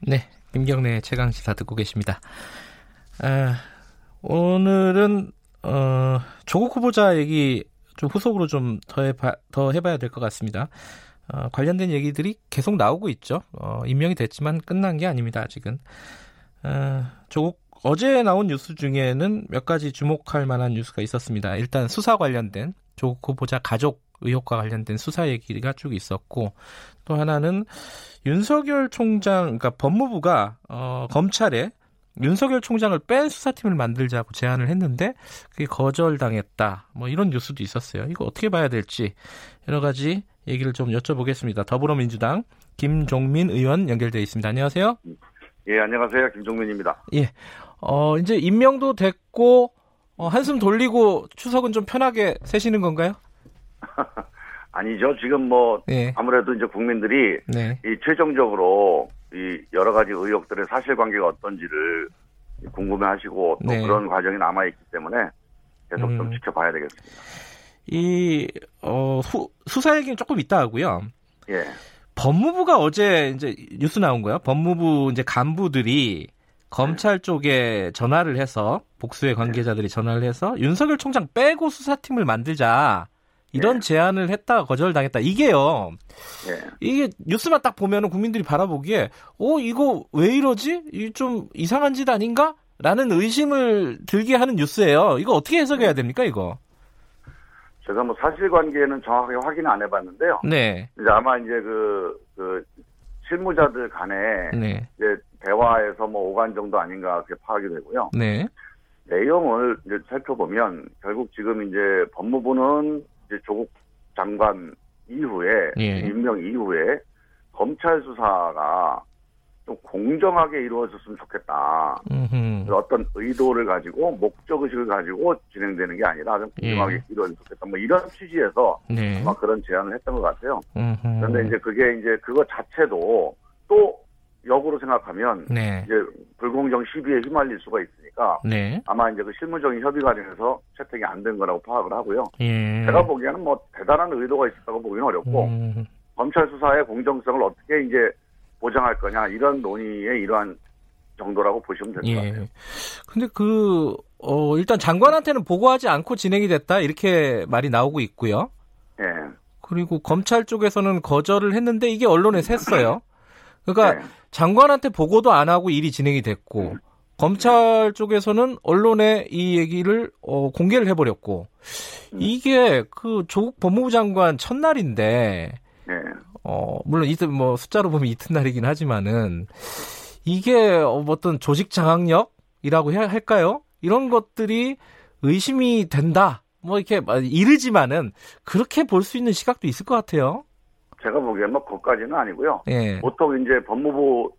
네, 김경래의 최강 시사 듣고 계십니다. 아, 오늘은 어, 조국 후보자 얘기 좀 후속으로 좀 더 해봐, 더 해봐야 될 것 같습니다. 어, 관련된 얘기들이 계속 나오고 있죠. 어, 임명이 됐지만 끝난 게 아닙니다. 아직은. 어, 조국 어제 나온 뉴스 중에는 몇 가지 주목할 만한 뉴스가 있었습니다. 일단 수사 관련된 조국 후보자 가족 의혹과 관련된 수사 얘기가 쭉 있었고 또 하나는 윤석열 총장 그러니까 법무부가 어, 검찰에 윤석열 총장을 뺀 수사팀을 만들자고 제안을 했는데 그게 거절당했다. 뭐 이런 뉴스도 있었어요. 이거 어떻게 봐야 될지 여러 가지 얘기를 좀 여쭤보겠습니다. 더불어민주당 김종민 의원 연결돼 있습니다. 안녕하세요. 예, 안녕하세요. 김종민입니다. 예. 어, 이제 임명도 됐고 어, 한숨 돌리고 추석은 좀 편하게 세시는 건가요? 아니죠. 지금 뭐 네. 아무래도 이제 국민들이 네. 이 최종적으로 이 여러 가지 의혹들의 사실관계가 어떤지를 궁금해하시고 또 네. 그런 과정이 남아 있기 때문에 계속 음. 좀 지켜봐야 되겠습니다. 이 어, 후, 수사 얘기는 조금 있다 하고요. 예. 법무부가 어제 이제 뉴스 나온 거예요. 법무부 이제 간부들이 검찰 쪽에 전화를 해서 복수의 관계자들이 전화를 해서 윤석열 총장 빼고 수사팀을 만들자 이런 네. 제안을 했다가 거절당했다 이게요. 네. 이게 뉴스만 딱 보면은 국민들이 바라보기에 어 이거 왜 이러지? 이 좀 이상한 짓 아닌가? 라는 의심을 들게 하는 뉴스예요. 이거 어떻게 해석해야 됩니까 이거? 제가 뭐 사실관계는 정확하게 확인 안 해봤는데요. 네. 이제 아마 이제 그, 그 실무자들 간에 네. 이제 대화에서 뭐 5간 정도 아닌가 그렇게 파악이 되고요. 네. 내용을 이제 살펴보면 결국 지금 이제 법무부는 이제 조국 장관 이후에 예. 임명 이후에 검찰 수사가 좀 공정하게 이루어졌으면 좋겠다. 음흠. 어떤 의도를 가지고 목적 의식을 가지고 진행되는 게 아니라 좀 공정하게 예. 이루어졌으면 좋겠다. 뭐 이런 취지에서 네. 아마 그런 제안을 했던 것 같아요. 음흠. 그런데 이제 그게 이제 그거 자체도 또 역으로 생각하면 네. 이제 불공정 시비에 휘말릴 수가 있으니까 네. 아마 이제 그 실무적인 협의 과정에서 채택이 안 된 거라고 파악을 하고요. 예. 제가 보기에는 뭐 대단한 의도가 있었다고 보기는 어렵고 음. 검찰 수사의 공정성을 어떻게 이제 보장할 거냐 이런 논의의 이러한 정도라고 보시면 될것 예. 같아요. 근데 그 어, 일단 장관한테는 보고하지 않고 진행이 됐다 이렇게 말이 나오고 있고요. 예. 그리고 검찰 쪽에서는 거절을 했는데 이게 언론에 샜어요. 그러니까 네. 장관한테 보고도 안 하고 일이 진행이 됐고 검찰 쪽에서는 언론에 이 얘기를 어, 공개를 해버렸고 이게 그 조국 법무부 장관 첫날인데 네. 어 물론 이틀 뭐 숫자로 보면 이튿날이긴 하지만은 이게 어떤 조직 장악력이라고 해야 할까요? 이런 것들이 의심이 된다. 뭐 이렇게 이르지만은 그렇게 볼 수 있는 시각도 있을 것 같아요. 제가 보기엔 뭐 그것까지는 아니고요. 예. 보통 이제 법무부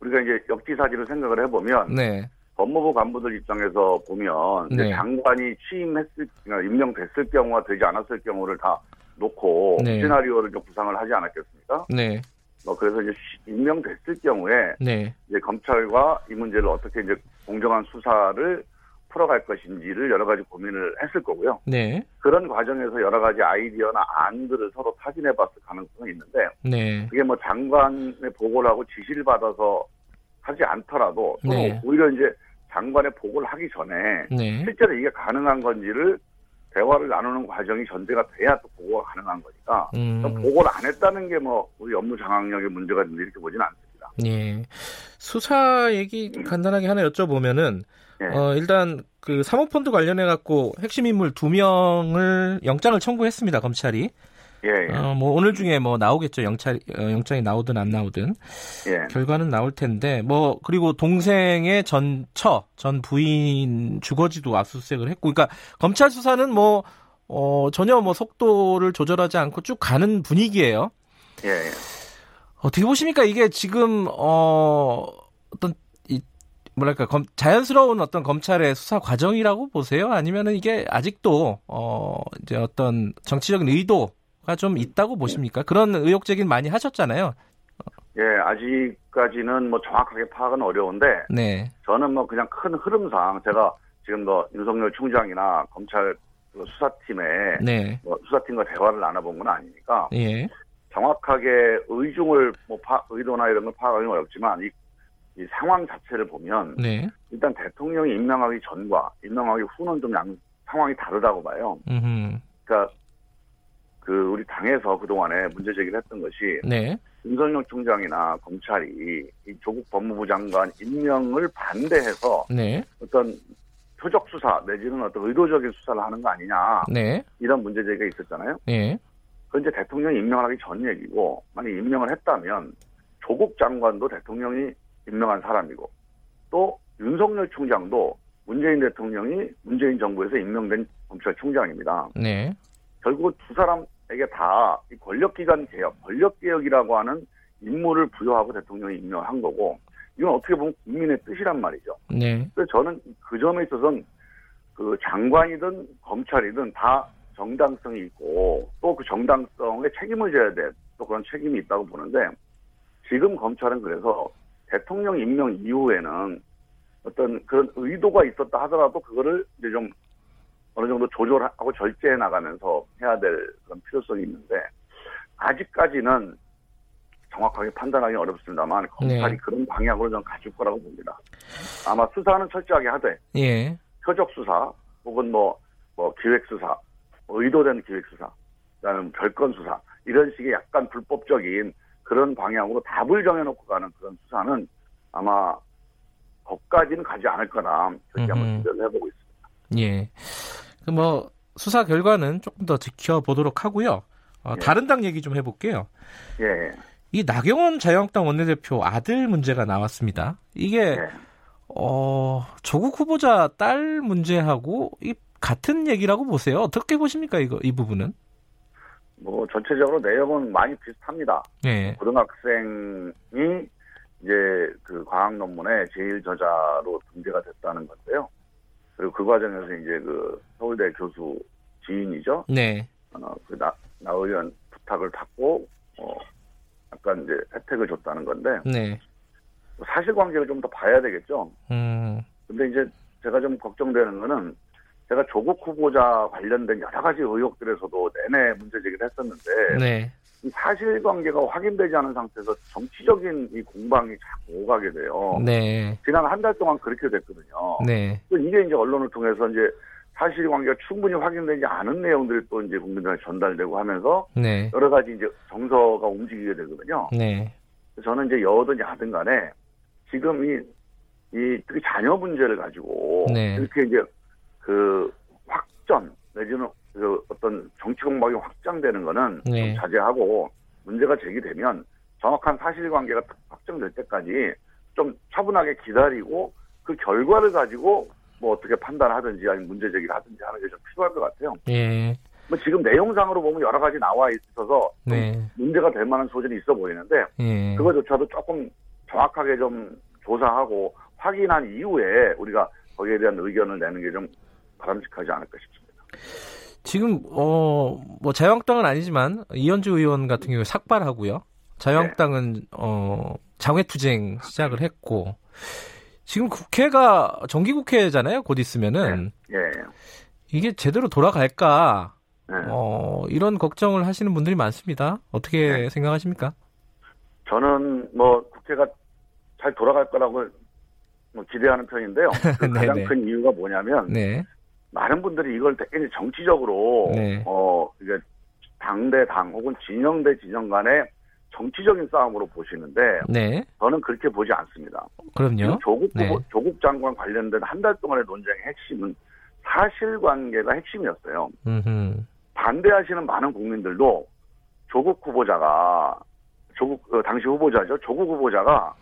우리가 이제 역지사지를 생각을 해보면 네. 법무부 간부들 입장에서 보면 네. 장관이 취임했을 그러니까 임명됐을 경우와 되지 않았을 경우를 다 놓고 네. 시나리오를 좀 구상을 하지 않았겠습니까? 네. 뭐 그래서 이제 임명됐을 경우에 네. 이제 검찰과 이 문제를 어떻게 이제 공정한 수사를 풀어갈 것인지를 여러 가지 고민을 했을 거고요. 네. 그런 과정에서 여러 가지 아이디어나 안들을 서로 타진해 봤을 가능성이 있는데 네. 그게 뭐 장관의 보고를 하고 지시를 받아서 하지 않더라도 네. 오히려 이제 장관의 보고를 하기 전에 네. 실제로 이게 가능한 건지를 대화를 나누는 과정이 전제가 돼야 또 보고가 가능한 거니까 음. 보고를 안 했다는 게 뭐 우리 업무 장악력의 문제가 있는데 이렇게 보지는 않습니다. 예. 수사 얘기 간단하게 하나 여쭤보면은 네. 어, 일단 그 사모펀드 관련해 갖고 핵심 인물 두 명을 영장을 청구했습니다 검찰이. 예, 예. 어, 뭐 오늘 중에 뭐 나오겠죠 영찰 어, 영장이 나오든 안 나오든 예. 결과는 나올 텐데 뭐 그리고 동생의 전처 전 부인 주거지도 압수수색을 했고 그러니까 검찰 수사는 뭐 어, 전혀 뭐 속도를 조절하지 않고 쭉 가는 분위기예요. 예. 예. 어떻게 보십니까? 이게 지금 어 뭐랄까 검, 자연스러운 어떤 검찰의 수사 과정이라고 보세요? 아니면은 이게 아직도 어 이제 어떤 정치적인 의도가 좀 있다고 보십니까? 그런 의혹 제기는 많이 하셨잖아요. 예, 아직까지는 뭐 정확하게 파악은 어려운데 네. 저는 뭐 그냥 큰 흐름상 제가 지금 뭐 윤석열 총장이나 검찰 그 수사팀에 네. 뭐 수사팀과 대화를 나눠본 건 아니니까 예. 정확하게 의중을 뭐 파, 의도나 이런 걸 파악하기 어렵지만 이, 이 상황 자체를 보면 네. 일단 대통령이 임명하기 전과 임명하기 후는 좀 양, 상황이 다르다고 봐요. 음흠. 그러니까 그 우리 당에서 그 동안에 문제 제기를 했던 것이 네. 윤석열 총장이나 검찰이 이 조국 법무부 장관 임명을 반대해서 네. 어떤 표적 수사 내지는 어떤 의도적인 수사를 하는 거 아니냐 네. 이런 문제 제기가 있었잖아요. 네. 그건 이제 대통령이 임명하기 전 얘기고 만약 임명을 했다면 조국 장관도 대통령이 임명한 사람이고 또 윤석열 총장도 문재인 대통령이 문재인 정부에서 임명된 검찰총장입니다. 네. 결국 두 사람에게 다 권력기관 개혁, 권력개혁이라고 하는 임무를 부여하고 대통령이 임명한 거고 이건 어떻게 보면 국민의 뜻이란 말이죠. 네. 그래서 저는 그 점에 있어서는 그 장관이든 검찰이든 다 정당성이 있고 또 그 정당성에 책임을 져야 돼. 또 그런 책임이 있다고 보는데 지금 검찰은 그래서 대통령 임명 이후에는 어떤 그런 의도가 있었다 하더라도 그거를 이제 좀 어느 정도 조절하고 절제해 나가면서 해야 될 그런 필요성이 있는데 아직까지는 정확하게 판단하기 어렵습니다만 검찰이 네. 그런 방향으로 좀 가질 거라고 봅니다. 아마 수사는 철저하게 하되 예. 표적 수사 혹은 뭐, 뭐 기획 수사 의도된 기획 수사, 그다음 별건 수사 이런 식의 약간 불법적인 그런 방향으로 답을 정해놓고 가는 그런 수사는 아마 거까지는 가지 않을 거나 그렇게 한번 기대를 해보고 있습니다. 예. 그 뭐 수사 결과는 조금 더 지켜보도록 하고요. 어, 예. 다른 당 얘기 좀 해볼게요. 예. 이 나경원 자유한국당 원내대표 아들 문제가 나왔습니다. 이게 예. 어, 조국 후보자 딸 문제하고 이 같은 얘기라고 보세요. 어떻게 보십니까 이거 이 부분은? 뭐 전체적으로 내용은 많이 비슷합니다. 네. 고등학생이 이제 그 과학 논문의 제일 저자로 등재가 됐다는 건데요. 그리고 그 과정에서 이제 그 서울대 교수 지인이죠. 네. 어, 그 나, 나 의원 부탁을 받고 어 약간 이제 혜택을 줬다는 건데. 네. 사실관계를 좀 더 봐야 되겠죠. 음. 근데 이제 제가 좀 걱정되는 거는 제가 조국 후보자 관련된 여러 가지 의혹들에서도 내내 문제 제기를 했었는데 네. 이 사실관계가 확인되지 않은 상태에서 정치적인 이 공방이 자꾸 오가게 돼요. 네. 지난 한 달 동안 그렇게 됐거든요. 네. 이게 이제 언론을 통해서 이제 사실관계가 충분히 확인되지 않은 내용들이 또 이제 국민들한테 전달되고 하면서 네. 여러 가지 이제 정서가 움직이게 되거든요. 네. 저는 이제 여든 야든 간에 지금 이, 이 특히 자녀 문제를 가지고 네. 이렇게 이제 그 확전 내지는 그 어떤 정치 공방이 확장되는 거는 네. 좀 자제하고 문제가 제기되면 정확한 사실관계가 확정될 때까지 좀 차분하게 기다리고 그 결과를 가지고 뭐 어떻게 판단하든지 아니면 문제 제기를 하든지 하는 게 좀 필요할 것 같아요. 예. 뭐 지금 내용상으로 보면 여러 가지 나와 있어서 네. 문제가 될 만한 소질이 있어 보이는데 예. 그거조차도 조금 정확하게 좀 조사하고 확인한 이후에 우리가 거기에 대한 의견을 내는 게 좀 바람직하지 않을까 싶습니다. 지금 어뭐 자유한국당은 아니지만 이현주 의원 같은 경우 삭발하고요. 자유한국당은 네. 어 장외투쟁 시작을 했고 지금 국회가 정기국회잖아요. 곧 있으면은 네. 네. 이게 제대로 돌아갈까? 네. 어 이런 걱정을 하시는 분들이 많습니다. 어떻게 네. 생각하십니까? 저는 뭐 국회가 잘 돌아갈 거라고 뭐 기대하는 편인데요. 그 가장 큰 이유가 뭐냐면 네. 많은 분들이 이걸 되게 정치적으로 네. 어 이게 당대 당 혹은 진영 대 진영 간의 정치적인 싸움으로 보시는데 네. 저는 그렇게 보지 않습니다. 그럼요. 조국 네. 조국 장관 관련된 한 달 동안의 논쟁의 핵심은 사실관계가 핵심이었어요. 음흠. 반대하시는 많은 국민들도 조국 후보자가 조국 어, 당시 후보자죠. 조국 후보자가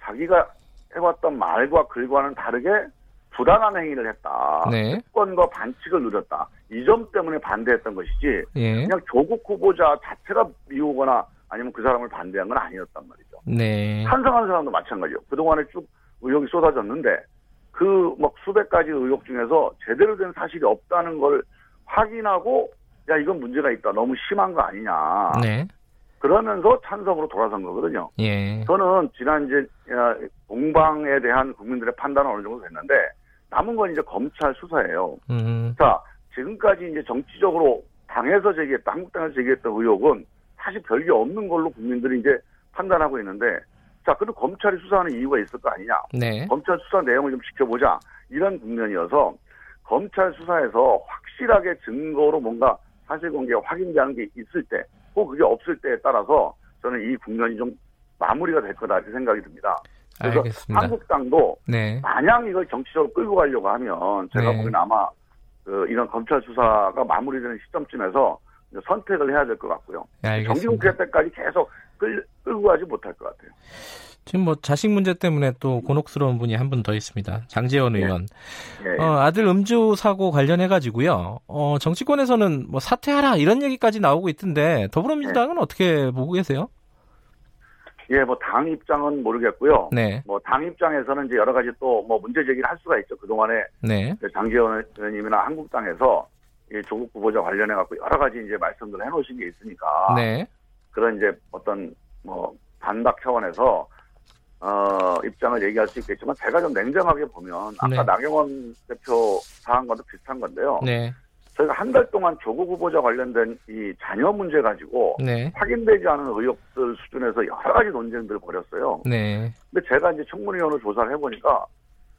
자기가 해왔던 말과 글과는 다르게 부당한 행위를 했다. 네. 권과 반칙을 누렸다. 이 점 때문에 반대했던 것이지. 예. 그냥 조국 후보자 자체가 미우거나 아니면 그 사람을 반대한 건 아니었단 말이죠. 네. 찬성하는 사람도 마찬가지요. 그동안에 쭉 의혹이 쏟아졌는데 그 막 수백 가지 의혹 중에서 제대로 된 사실이 없다는 걸 확인하고 야 이건 문제가 있다. 너무 심한 거 아니냐. 네. 그러면서 찬성으로 돌아선 거거든요. 예. 저는 지난 이제 공방에 대한 국민들의 판단은 어느 정도 됐는데 남은 건 이제 검찰 수사예요. 음. 자 지금까지 이제 정치적으로 당에서 제기했다 한국당에서 제기했던 의혹은 사실 별게 없는 걸로 국민들이 이제 판단하고 있는데 자 그럼 검찰이 수사하는 이유가 있을 거 아니냐? 네. 검찰 수사 내용을 좀 지켜보자 이런 국면이어서 검찰 수사에서 확실하게 증거로 뭔가 사실관계가 확인되는 게 있을 때, 꼭 그게 없을 때에 따라서 저는 이 국면이 좀 마무리가 될 거다 이렇게 생각이 듭니다. 그래서 알겠습니다. 한국당도 네. 마냥 이걸 정치적으로 끌고 가려고 하면 제가 네. 보기에는 아마 그 이런 검찰 수사가 마무리되는 시점쯤에서 선택을 해야 될 것 같고요. 네, 알겠습니다. 정기국 회 때까지 계속 끌, 끌고 가지 못할 것 같아요. 지금 뭐 자식 문제 때문에 또 곤혹스러운 분이 한 분 더 있습니다. 장재원 네. 의원. 예, 어, 아들 음주 사고 관련해 가지고요. 어, 정치권에서는 뭐 사퇴하라 이런 얘기까지 나오고 있던데 더불어민주당은 어떻게 보고 계세요? 예, 뭐 당 입장은 모르겠고요. 네. 뭐 당 입장에서는 이제 여러 가지 또 뭐 문제 제기를 할 수가 있죠. 그동안에 네. 장재원 의원님이나 한국당에서 이 조국 후보자 관련해 갖고 여러 가지 이제 말씀들을 해 놓으신 게 있으니까 네. 그런 이제 어떤 뭐 반박 차원에서 어 입장을 얘기할 수 있겠지만 제가 좀 냉정하게 보면 아까 네. 나경원 대표 사안과도 비슷한 건데요. 네. 저희가 한 달 동안 조국 후보자 관련된 이 자녀 문제 가지고 네. 확인되지 않은 의혹들 수준에서 여러 가지 논쟁들을 벌였어요. 네. 근데 제가 이제 청문위원으로 조사를 해보니까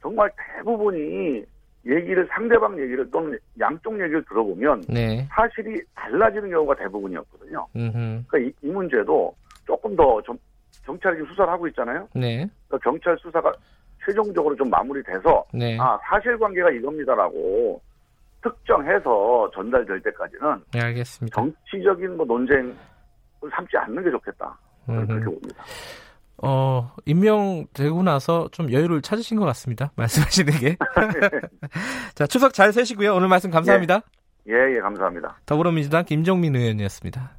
정말 대부분이 얘기를 상대방 얘기를 또는 양쪽 얘기를 들어보면 네. 사실이 달라지는 경우가 대부분이었거든요. 음흠. 그러니까 이, 이 문제도 조금 더 좀 경찰이 지금 수사를 하고 있잖아요. 네. 그러니까 경찰 수사가 최종적으로 좀 마무리돼서 네. 아 사실관계가 이겁니다라고 특정해서 전달될 때까지는 네, 알겠습니다. 정치적인 뭐 논쟁을 삼지 않는 게 좋겠다. 그렇게 봅니다. 어, 임명되고 나서 좀 여유를 찾으신 것 같습니다. 말씀하시는 게. 자, 추석 잘 세시고요. 오늘 말씀 감사합니다. 예, 예, 감사합니다. 더불어민주당 김종민 의원이었습니다.